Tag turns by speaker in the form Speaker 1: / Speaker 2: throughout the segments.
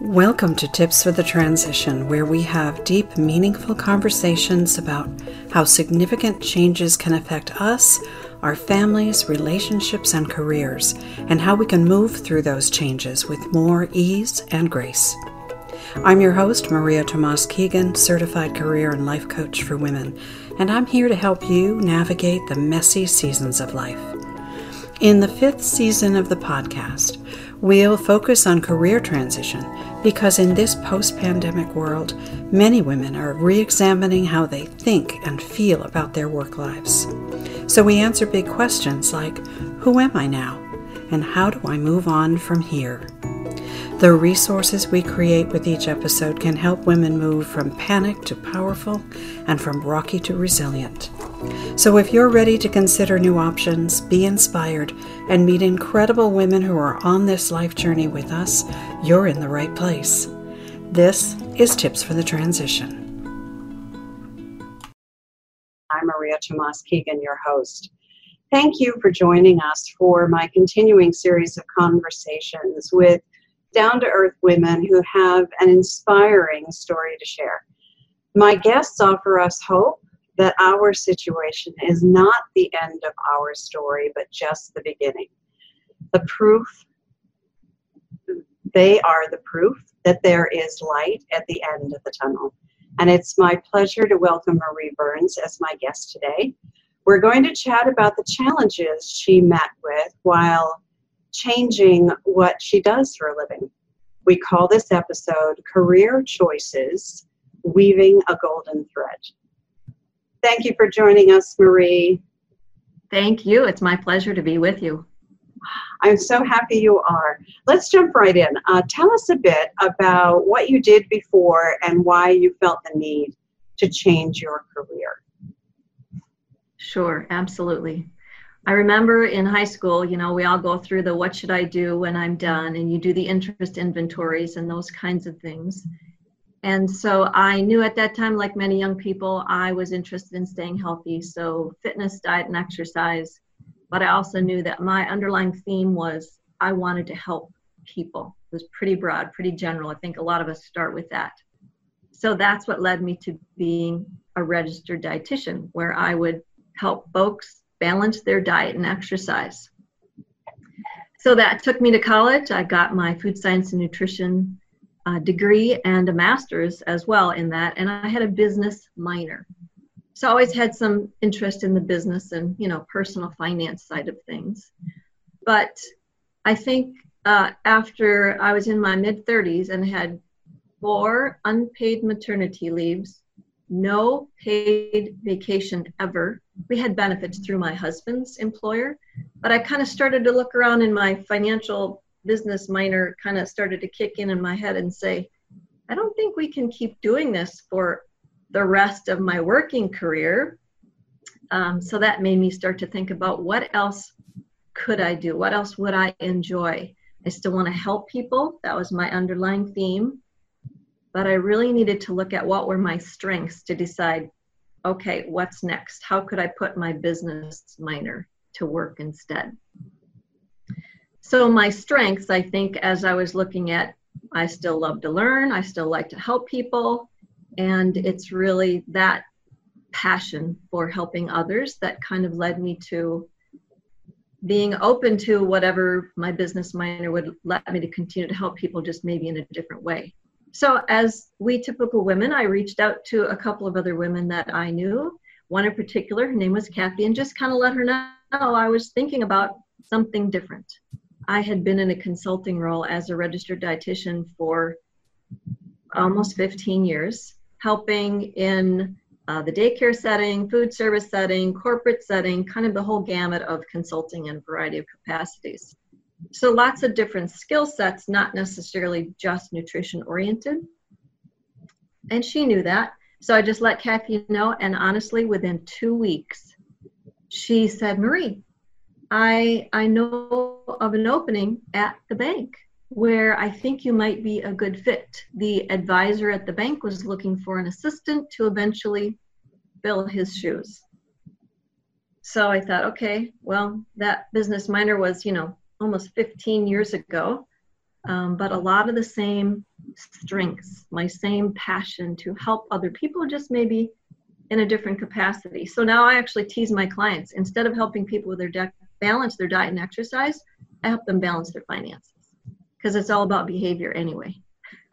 Speaker 1: Welcome to Tips for the Transition, where we have deep, meaningful conversations about how significant changes can affect us, our families, relationships, and careers, and how we can move through those changes with more ease and grace. I'm your host, Maria Tomas Keegan, certified career and life coach for women, and I'm here to help you navigate the messy seasons of life. In the fifth season of the podcast, we'll focus on career transition because in this post pandemic world, many women are re examining how they think and feel about their work lives. So we answer big questions like Who am I now? And how do I move on from here? The resources we create with each episode can help women move from panic to powerful and from rocky to resilient. So, if you're ready to consider new options, be inspired, and meet incredible women who are on this life journey with us, you're in the right place. This is Tips for the Transition. I'm Maria Tomas Keegan, your host. Thank you for joining us for my continuing series of conversations with down to earth women who have an inspiring story to share. My guests offer us hope that our situation is not the end of our story, but just the beginning. The proof, they are the proof that there is light at the end of the tunnel. And it's my pleasure to welcome Marie Burns as my guest today. We're going to chat about the challenges she met with while changing what she does for a living. We call this episode Career Choices Weaving a Golden Thread. Thank you for joining us, Marie.
Speaker 2: Thank you. It's my pleasure to be with you.
Speaker 1: I'm so happy you are. Let's jump right in. Uh, tell us a bit about what you did before and why you felt the need to change your career.
Speaker 2: Sure, absolutely. I remember in high school, you know, we all go through the what should I do when I'm done, and you do the interest inventories and those kinds of things. And so I knew at that time, like many young people, I was interested in staying healthy. So fitness, diet, and exercise. But I also knew that my underlying theme was I wanted to help people. It was pretty broad, pretty general. I think a lot of us start with that. So that's what led me to being a registered dietitian, where I would help folks balance their diet and exercise. So that took me to college. I got my food science and nutrition a degree and a master's as well in that, and I had a business minor. So I always had some interest in the business and you know personal finance side of things. But I think uh, after I was in my mid 30s and had four unpaid maternity leaves, no paid vacation ever. We had benefits through my husband's employer, but I kind of started to look around in my financial business minor kind of started to kick in in my head and say, I don't think we can keep doing this for the rest of my working career. Um, so that made me start to think about what else could I do? What else would I enjoy? I still want to help people. That was my underlying theme. But I really needed to look at what were my strengths to decide okay, what's next? How could I put my business minor to work instead? So, my strengths, I think, as I was looking at, I still love to learn, I still like to help people, and it's really that passion for helping others that kind of led me to being open to whatever my business minor would let me to continue to help people just maybe in a different way. So as we typical women i reached out to a couple of other women that i knew. One in particular her name was kathy and just kind of let her know i was thinking about something different I had been in a consulting role as a registered dietitian for almost 15 years, helping in uh, the daycare setting, food service setting, corporate setting, kind of the whole gamut of consulting in a variety of capacities. So lots of different skill sets, not necessarily just nutrition oriented. And she knew that. So I just let Kathy know. And honestly, within two weeks, she said, Marie, I I know of an opening at the bank where I think you might be a good fit. The advisor at the bank was looking for an assistant to eventually fill his shoes. So I thought, okay, well, that business minor was, you know, almost 15 years ago, um, but a lot of the same strengths, my same passion to help other people, just maybe in a different capacity. So now I actually tease my clients instead of helping people with their de- balance their diet and exercise, I help them balance their finances because it's all about behavior anyway.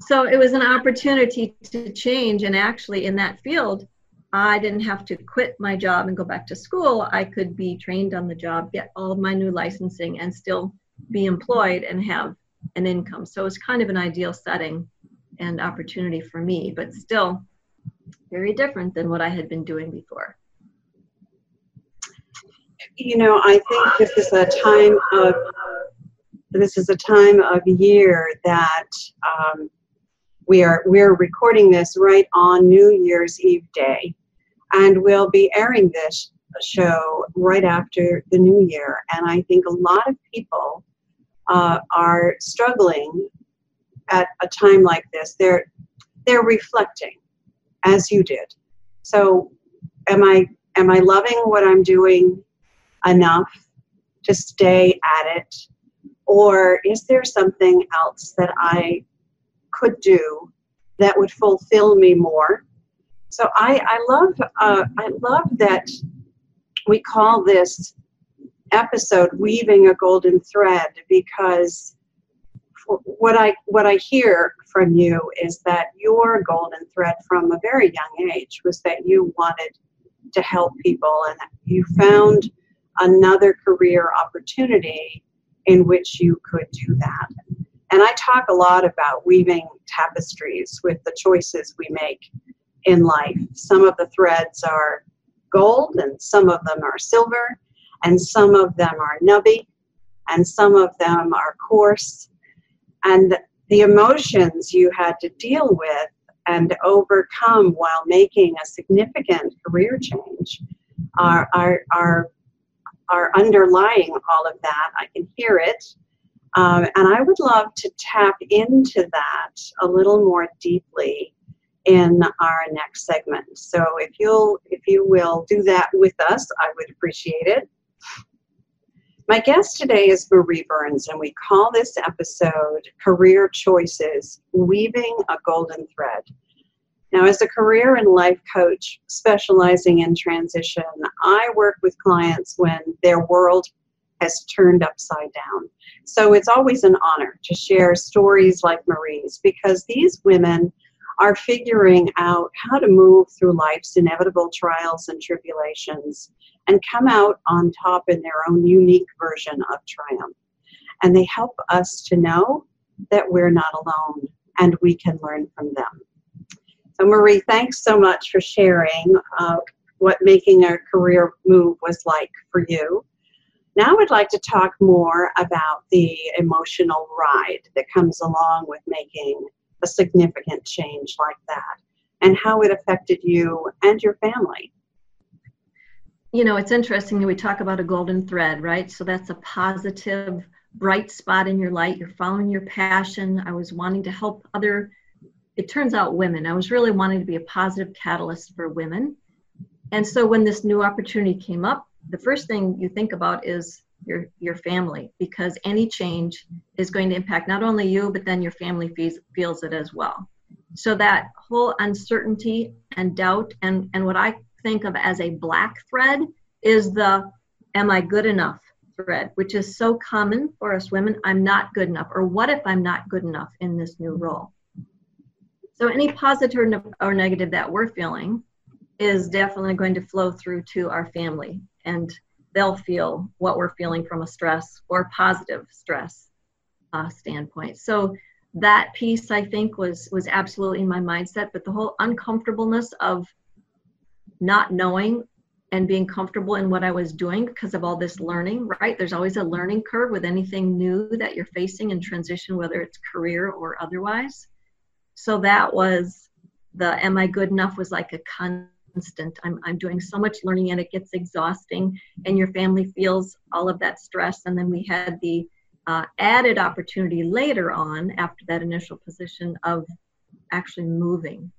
Speaker 2: so it was an opportunity to change, and actually, in that field, I didn't have to quit my job and go back to school. I could be trained on the job, get all of my new licensing, and still be employed and have an income. So it's kind of an ideal setting and opportunity for me, but still very different than what I had been doing before.
Speaker 3: You know, I think this is a time of this is a time of year that um, we are we're recording this right on New Year's Eve day, and we'll be airing this show right after the new year. And I think a lot of people uh, are struggling at a time like this. They're they're reflecting, as you did. So, am I am I loving what I'm doing enough to stay at it, or is there something else that I could do that would fulfill me more? So I I love uh, I love that we call this episode weaving a golden thread because what I what I hear from you is that your golden thread from a very young age was that you wanted to help people and you found another career opportunity in which you could do that. And I talk a lot about weaving tapestries with the choices we make in life. Some of the threads are gold and some of them are silver and some of them are nubby, and some of them are coarse. And the emotions you had to deal with and overcome while making a significant career change are, are, are, are underlying all of that. I can hear it. Um, and I would love to tap into that a little more deeply in our next segment. So if you'll if you will do that with us, I would appreciate it. My guest today is Marie Burns, and we call this episode Career Choices Weaving a Golden Thread. Now, as a career and life coach specializing in transition, I work with clients when their world has turned upside down. So it's always an honor to share stories like Marie's because these women are figuring out how to move through life's inevitable trials and tribulations and come out on top in their own unique version of triumph. And they help us to know that we're not alone and we can learn from them. So, Marie, thanks so much for sharing uh, what making a career move was like for you. Now, I'd like to talk more about the emotional ride that comes along with making a significant change like that and how it affected you and your family.
Speaker 2: You know, it's interesting that we talk about a golden thread, right? So that's a positive, bright spot in your light. You're following your passion. I was wanting to help other, it turns out women. I was really wanting to be a positive catalyst for women. And so when this new opportunity came up, the first thing you think about is your your family because any change is going to impact not only you but then your family feels feels it as well so that whole uncertainty and doubt and and what i think of as a black thread is the am i good enough thread which is so common for us women i'm not good enough or what if i'm not good enough in this new role so any positive or negative that we're feeling is definitely going to flow through to our family and they'll feel what we're feeling from a stress or positive stress uh, standpoint. So that piece I think was was absolutely in my mindset, but the whole uncomfortableness of not knowing and being comfortable in what I was doing because of all this learning, right? There's always a learning curve with anything new that you're facing in transition, whether it's career or otherwise. So that was the am I good enough was like a constant. I'm, I'm doing so much learning and it gets exhausting, and your family feels all of that stress. And then we had the uh, added opportunity later on, after that initial position, of actually moving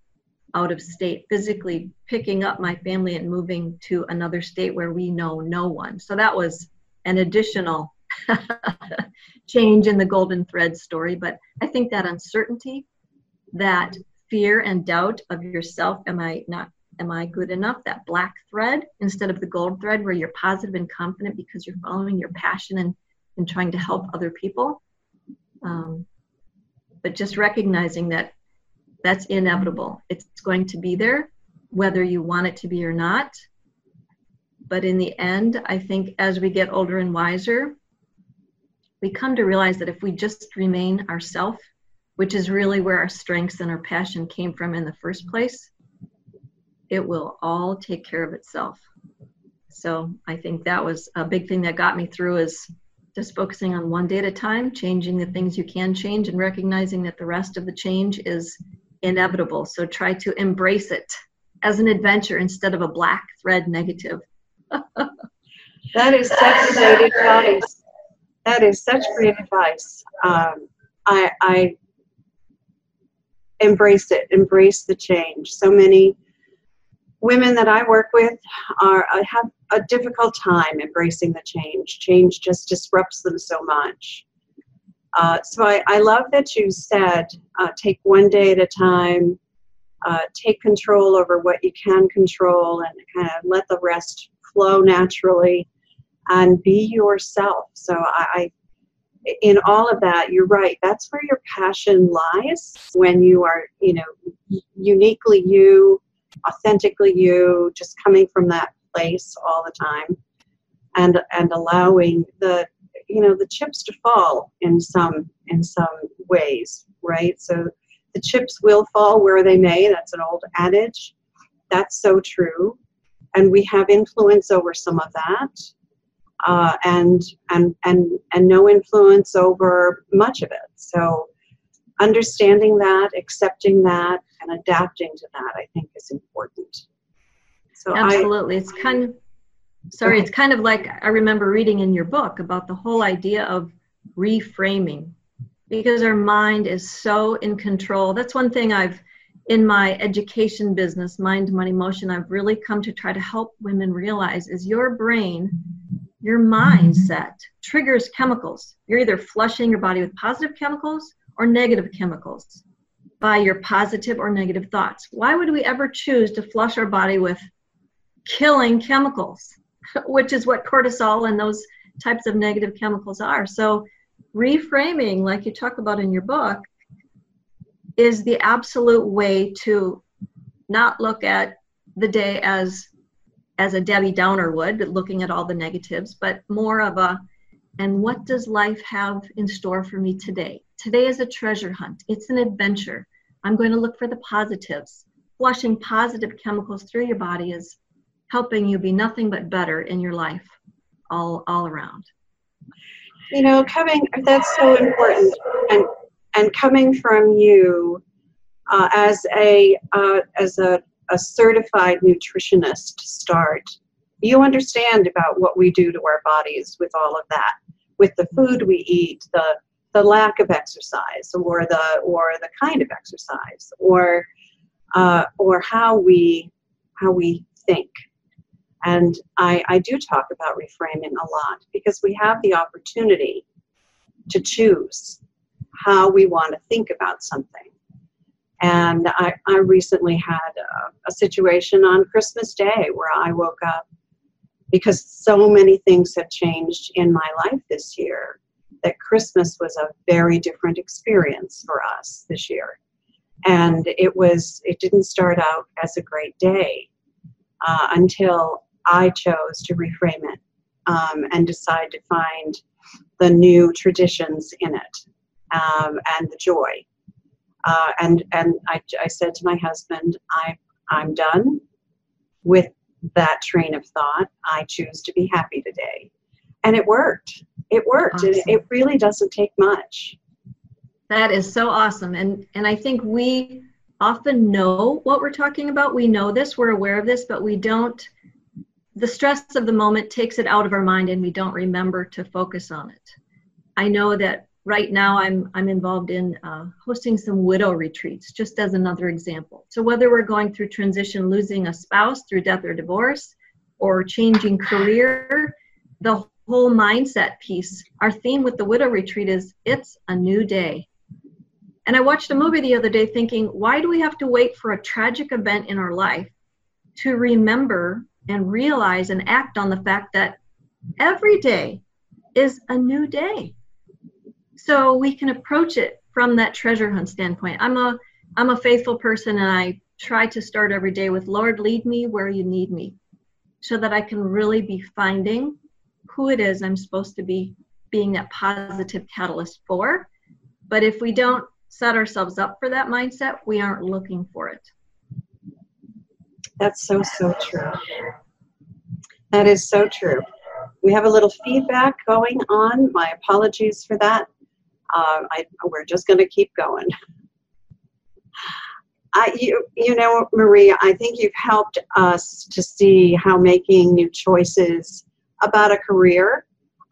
Speaker 2: out of state, physically picking up my family and moving to another state where we know no one. So that was an additional change in the golden thread story, but I think that uncertainty, that fear and doubt of yourself, am I not am I good enough? That black thread instead of the gold thread where you're positive and confident because you're following your passion and, and trying to help other people. Um, but just recognizing that that's inevitable. It's going to be there, whether you want it to be or not. But in the end, I think as we get older and wiser, we come to realize that if we just remain ourself, which is really where our strengths and our passion came from in the first place, it will all take care of itself. So I think that was a big thing that got me through is just focusing on one day at a time, changing the things you can change and recognizing that the rest of the change is inevitable. So try to embrace it as an adventure instead of a black thread negative.
Speaker 3: that is such great advice. That is such great advice. Um, I, I embrace it, embrace the change. So many women that I work with are uh, have a difficult time embracing the change. Change just disrupts them so much. Uh, so I, I, love that you said uh, take one day at a time, uh, take control over what you can control, and kind of let the rest flow naturally, and be yourself. So I, I in all of that, you're right. That's where your passion lies when you are, you know, uniquely you authentically you, just coming from that place all the time, and and allowing the you know the chips to fall in some in some ways, right? So the chips will fall where they may. That's an old adage. That's so true, and we have influence over some of that. Uh, and and and and no influence over much of it. So understanding that, accepting that, and adapting to that, I think is important.
Speaker 2: So absolutely, I, it's kind of sorry, it's kind of like I remember reading in your book about the whole idea of reframing because our mind is so in control. That's one thing I've in my education business, mind, money, motion, I've really come to try to help women realize is your brain, your mindset mm-hmm. triggers chemicals. You're either flushing your body with positive chemicals or negative chemicals by your positive or negative thoughts. Why would we ever choose to flush our body with killing chemicals, which is what cortisol and those types of negative chemicals are? So, reframing, like you talk about in your book, is the absolute way to not look at the day as as a Debbie Downer would, looking at all the negatives, but more of a and what does life have in store for me today? Today is a treasure hunt, it's an adventure. I'm going to look for the positives. Flushing positive chemicals through your body is helping you be nothing but better in your life all, all around.
Speaker 3: You know, coming, that's so important. And, and coming from you uh, as a, uh, as a, a certified nutritionist to start, you understand about what we do to our bodies with all of that, with the food we eat, the the lack of exercise or the or the kind of exercise or uh, or how we how we think. And I, I do talk about reframing a lot because we have the opportunity to choose how we want to think about something and I, I recently had a, a situation on Christmas Day where I woke up because so many things have changed in my life this year that Christmas was a very different experience for us this year. And it was, it didn't start out as a great day uh, until I chose to reframe it um, and decide to find the new traditions in it um, and the joy. Uh, and and I, I said to my husband, I, I'm done with that train of thought. I choose to be happy today. And it worked it worked. Awesome. It, it really doesn't take much.
Speaker 2: That is so awesome. And and I think we often know what we're talking about. We know this, we're aware of this, but we don't the stress of the moment takes it out of our mind and we don't remember to focus on it. I know that right now I'm I'm involved in uh, hosting some widow retreats, just as another example. So whether we're going through transition, losing a spouse through death or divorce, or changing career, the whole mindset piece. Our theme with the widow retreat is it's a new day. And I watched a movie the other day thinking, why do we have to wait for a tragic event in our life to remember and realize and act on the fact that every day is a new day? So we can approach it from that treasure hunt standpoint. I'm a I'm a faithful person and I try to start every day with Lord lead me where you need me so that I can really be finding who it is I'm supposed to be being that positive catalyst for. But if we don't set ourselves up for that mindset, we aren't looking for it.
Speaker 3: That's so, so true. That is so true. We have a little feedback going on. My apologies for that. Uh, I, we're just going to keep going. I, you, you know, Maria, I think you've helped us to see how making new choices about a career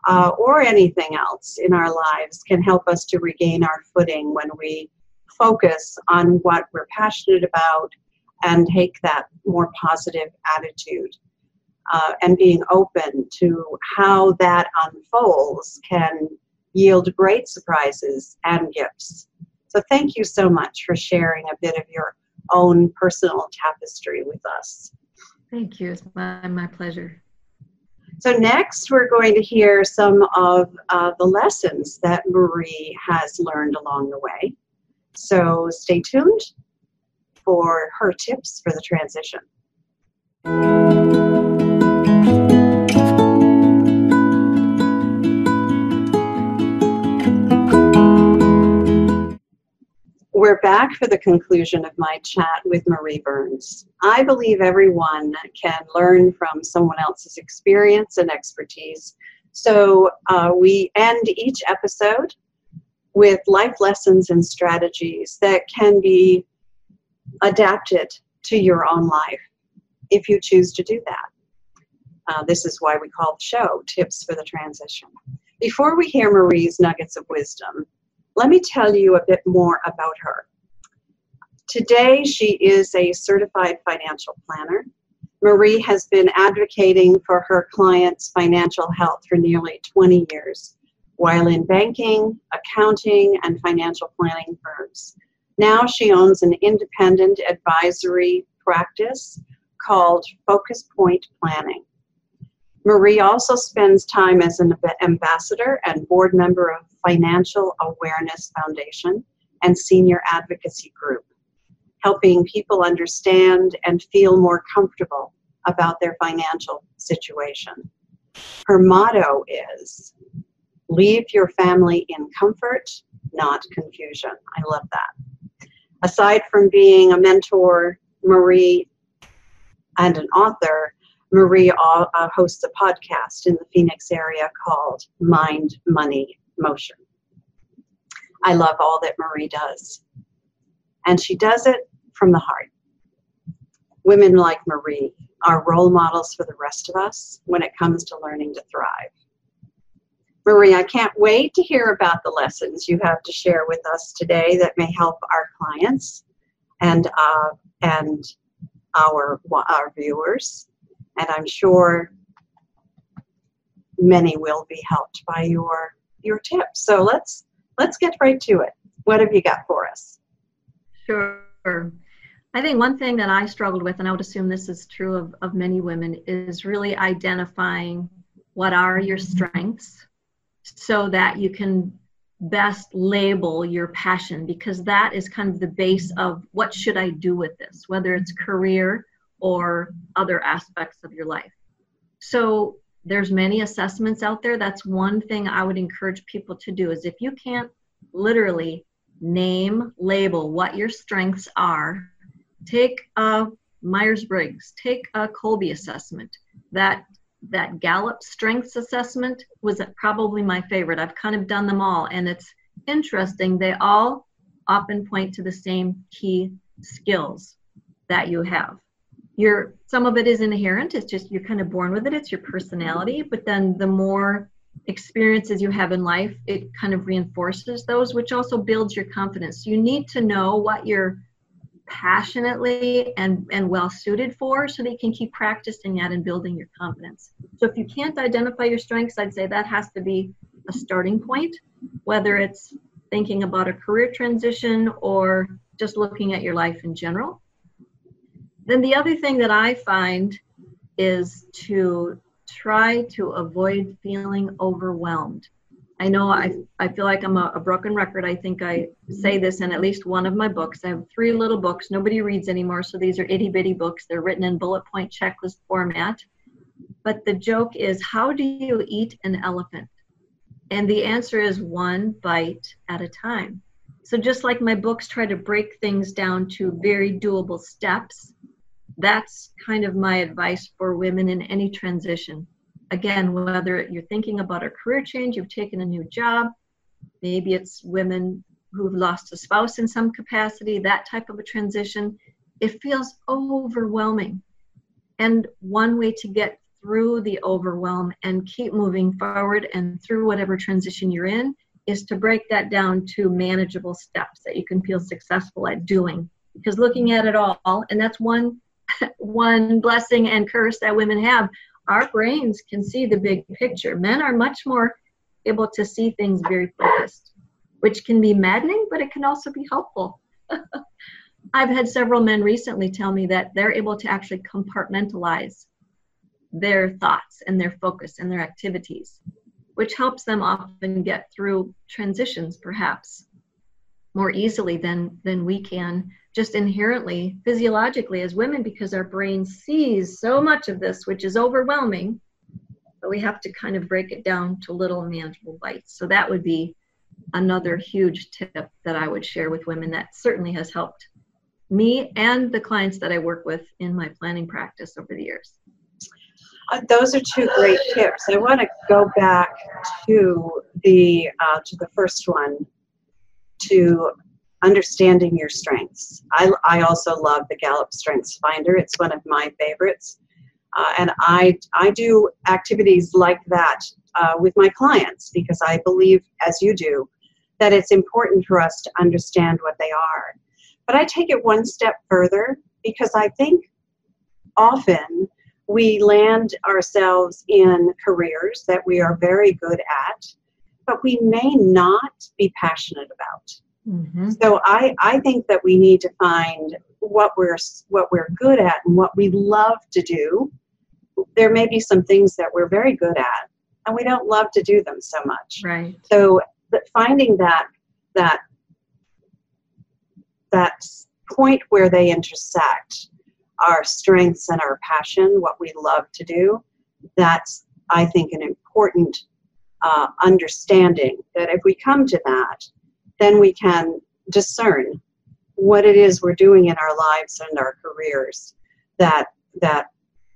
Speaker 3: uh, or anything else in our lives can help us to regain our footing when we focus on what we're passionate about and take that more positive attitude. Uh, and being open to how that unfolds can yield great surprises and gifts. So, thank you so much for sharing a bit of your own personal tapestry with us.
Speaker 2: Thank you. It's my, my pleasure.
Speaker 3: So, next, we're going to hear some of uh, the lessons that Marie has learned along the way. So, stay tuned for her tips for the transition. We're back for the conclusion of my chat with Marie Burns. I believe everyone can learn from someone else's experience and expertise. So uh, we end each episode with life lessons and strategies that can be adapted to your own life if you choose to do that. Uh, this is why we call the show Tips for the Transition. Before we hear Marie's nuggets of wisdom, let me tell you a bit more about her. Today, she is a certified financial planner. Marie has been advocating for her clients' financial health for nearly 20 years, while in banking, accounting, and financial planning firms. Now she owns an independent advisory practice called Focus Point Planning. Marie also spends time as an ambassador and board member of Financial Awareness Foundation and Senior Advocacy Group, helping people understand and feel more comfortable about their financial situation. Her motto is Leave your family in comfort, not confusion. I love that. Aside from being a mentor, Marie, and an author, Marie uh, hosts a podcast in the Phoenix area called Mind, Money, Motion. I love all that Marie does. And she does it from the heart. Women like Marie are role models for the rest of us when it comes to learning to thrive. Marie, I can't wait to hear about the lessons you have to share with us today that may help our clients and uh, and our our viewers. And I'm sure many will be helped by your your tips. So let's let's get right to it. What have you got for us?
Speaker 2: Sure. I think one thing that I struggled with, and I would assume this is true of, of many women, is really identifying what are your strengths so that you can best label your passion because that is kind of the base of what should I do with this, whether it's career or other aspects of your life. So there's many assessments out there. That's one thing i would encourage people to do is if you can't literally name label what your strengths are take a myers-briggs take a kolbe assessment. That that gallup strengths assessment was probably my favorite. I've kind of done them all and it's interesting they all often point to the same key skills that you have you're some of it is inherent it's just you're kind of born with it it's your personality but then the more experiences you have in life it kind of reinforces those which also builds your confidence So you need to know what you're passionately and, and well suited for so that you can keep practicing that and building your confidence. So if you can't identify your strengths, I'd say that has to be a starting point, whether it's thinking about a career transition or just looking at your life in general. Then the other thing that I find is to try to avoid feeling overwhelmed. I know I, I feel like I'm a, a, broken record. I think I say this in at least one of my books. I have three little books. Nobody reads anymore, so these are itty bitty books. They're written in bullet point checklist format. But the joke is how do you eat an elephant? And the answer is one bite at a time. So just like my books try to break things down to very doable steps, that's kind of my advice for women in any transition again, whether you're thinking about a career change, you've taken a new job, maybe it's women who've lost a spouse in some capacity, that type of a transition, it feels overwhelming. And one way to get through the overwhelm and keep moving forward and through whatever transition you're in is to break that down to manageable steps that you can feel successful at doing. Because looking at it all, and that's one one blessing and curse that women have our brains can see the big picture. Men are much more able to see things very focused, which can be maddening, but it can also be helpful. I've had several men recently tell me that they're able to actually compartmentalize their thoughts and their focus and their activities, which helps them often get through transitions perhaps more easily than than we can just inherently physiologically as women because our brain sees so much of this which is overwhelming but we have to kind of break it down to little manageable bites so that would be another huge tip that i would share with women that certainly has helped me and the clients that i work with in my planning practice over the years.
Speaker 3: Uh, those are two great tips. I want to go back to the uh, to the first one to understanding your strengths. I, I also love the Gallup Strengths Finder. It's one of my favorites. Uh, and I, I do activities like that uh, with my clients because I believe, as you do, that it's important for us to understand what they are. But I take it one step further because I think often we land ourselves in careers that we are very good at, but we may not be passionate about. Mm-hmm. So I, I think that we need to find what we're what we're good at and what we love to do. There may be some things that we're very good at and we don't love to do them so much.
Speaker 2: Right.
Speaker 3: So but finding that that that point where they intersect our strengths and our passion, what we love to do, that's I think an important uh, understanding that if we come to that, then we can discern what it is we're doing in our lives and our careers that that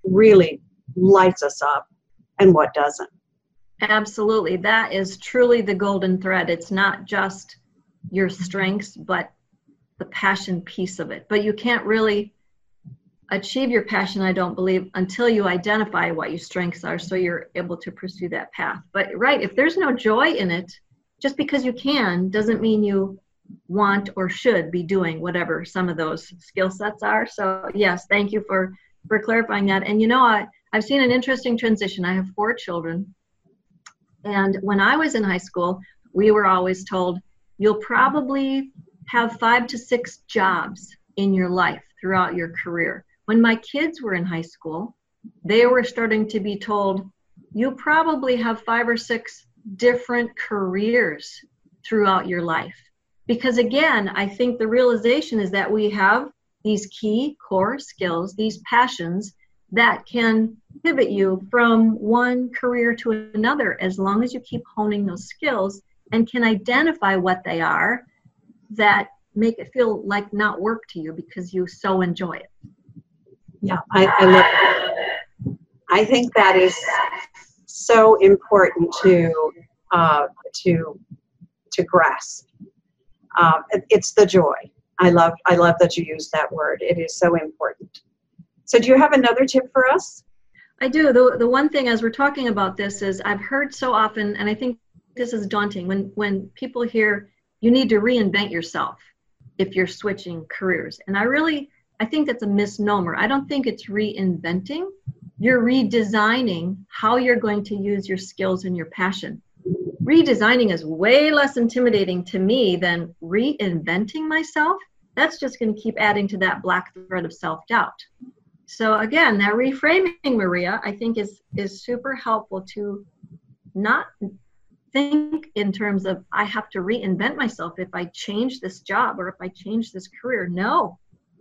Speaker 3: really lights us up and what doesn't.
Speaker 2: Absolutely. That is truly the golden thread. It's not just your strengths but the passion piece of it. But you can't really achieve your passion i don't believe until you identify what your strengths are so you're able to pursue that path. But right if there's no joy in it just because you can doesn't mean you want or should be doing whatever some of those skill sets are. So yes, thank you for for clarifying that. And you know, I I've seen an interesting transition. I have four children, and when I was in high school, we were always told you'll probably have five to six jobs in your life throughout your career. When my kids were in high school, they were starting to be told you probably have five or six different careers throughout your life. Because again, I think the realization is that we have these key core skills, these passions that can pivot you from one career to another as long as you keep honing those skills and can identify what they are that make it feel like not work to you because you so enjoy it.
Speaker 3: Yeah, I, I love I think that is so important to uh, to to grasp. Um, it's the joy. I love I love that you use that word. It is so important. So, do you have another tip for us?
Speaker 2: I do. The the one thing as we're talking about this is I've heard so often, and I think this is daunting when when people hear you need to reinvent yourself. if you're switching careers. And I really, I think that's a misnomer. I don't think it's reinventing. You're redesigning how you're going to use your skills and your passion. Redesigning is way less intimidating to me than reinventing myself. That's just going to keep adding to that black thread of self doubt. So again, that reframing, Maria, I think is is super helpful to not think in terms of I have to reinvent myself if I change this job or if I change this career. No,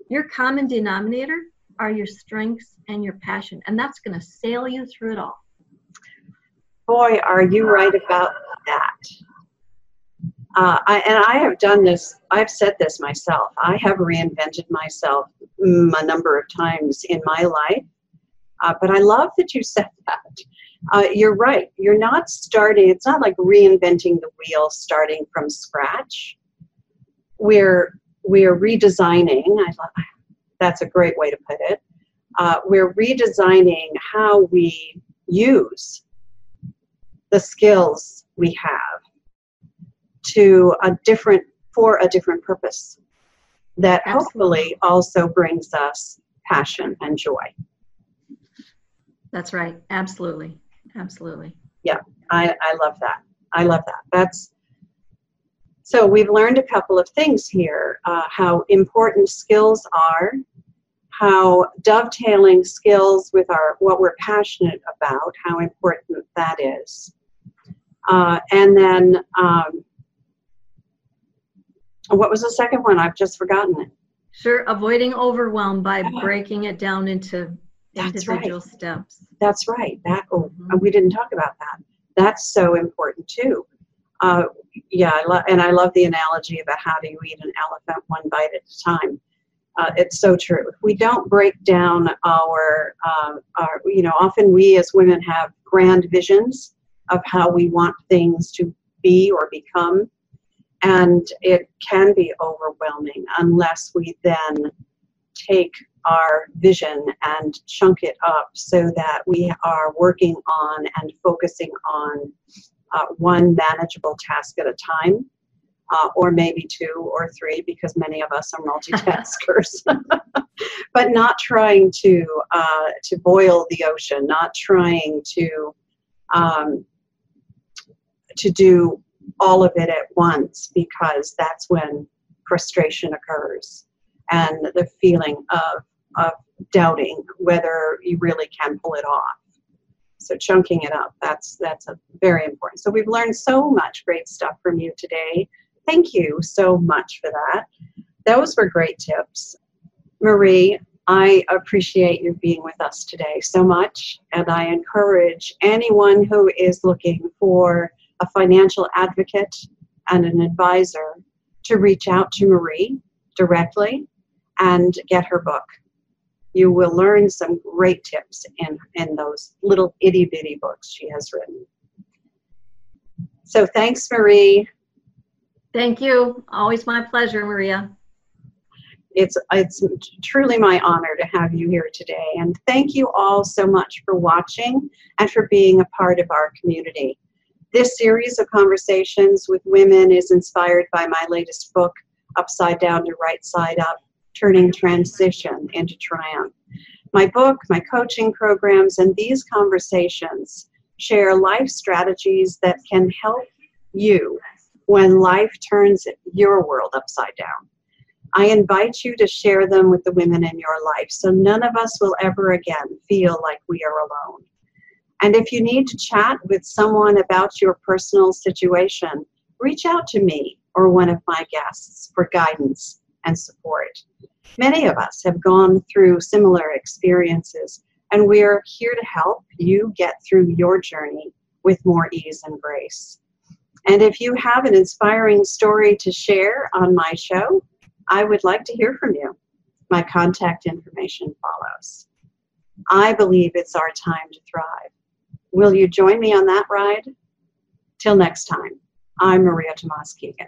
Speaker 2: your common denominator are your strengths and your passion, and that's going to sail you through it all.
Speaker 3: Boy, are you right about that. Uh, I, and I have done this, I've said this myself. I have reinvented myself a number of times in my life. Uh, but I love that you said that uh, you're right. You're not starting, it's not like reinventing the wheel starting from scratch. We're, we're redesigning, I love, that's a great way to put it. Uh, we're redesigning how we use the skills we have to a different, for a different purpose that Absolutely. hopefully also brings us passion and joy.
Speaker 2: That's right. Absolutely. Absolutely.
Speaker 3: Yeah, I, I love that. I love that. That's so we've learned a couple of things here uh, how important skills are, how dovetailing skills with our what we're passionate about, how important that is. Uh, and then um, what was the second one? I've just forgotten it.
Speaker 2: Sure, avoiding overwhelm by breaking it down into that's individual right. steps.
Speaker 3: That's right. That oh, mm-hmm. we didn't talk about that. That's so important too. Uh, yeah, I lo- and I love the analogy about how do you eat an elephant one bite at a time. Uh, it's so true. If we don't break down our, uh, our, you know, often we as women have grand visions of how we want things to be or become, and it can be overwhelming unless we then take our vision and chunk it up so that we are working on and focusing on uh, one manageable task at a time. Uh, or maybe two or three, because many of us are multitaskers. but not trying to uh, to boil the ocean, not trying to um, to do all of it at once, because that's when frustration occurs and the feeling of of doubting whether you really can pull it off. So chunking it up, that's that's very important. So we've learned so much great stuff from you today. Thank you so much for that. Those were great tips. Marie, I appreciate you being with us today so much, and I encourage anyone who is looking for a financial advocate and an advisor to reach out to Marie directly and get her book you will learn some great tips in, in those little itty bitty books she has written. So thanks, Marie.
Speaker 2: Thank you. Always my pleasure, Maria.
Speaker 3: It's, it's truly my honor to have you here today. And thank you all so much for watching and for being a part of our community. This series of conversations with women is inspired by my latest book, Upside Down to Right Side Up turning transition into triumph. My book, my coaching programs, and these conversations share life strategies that can help you when life turns your world upside down. I invite you to share them with the women in your life so none of us will ever again feel like we are alone. And if you need to chat with someone about your personal situation, reach out to me or one of my guests for guidance and support. Many of us have gone through similar experiences, and we're here to help you get through your journey with more ease and grace. And if you have an inspiring story to share on my show, I would like to hear from you. My contact information follows. I believe it's our time to thrive. Will you join me on that ride? Till next time, I'm Maria Tomas Keegan.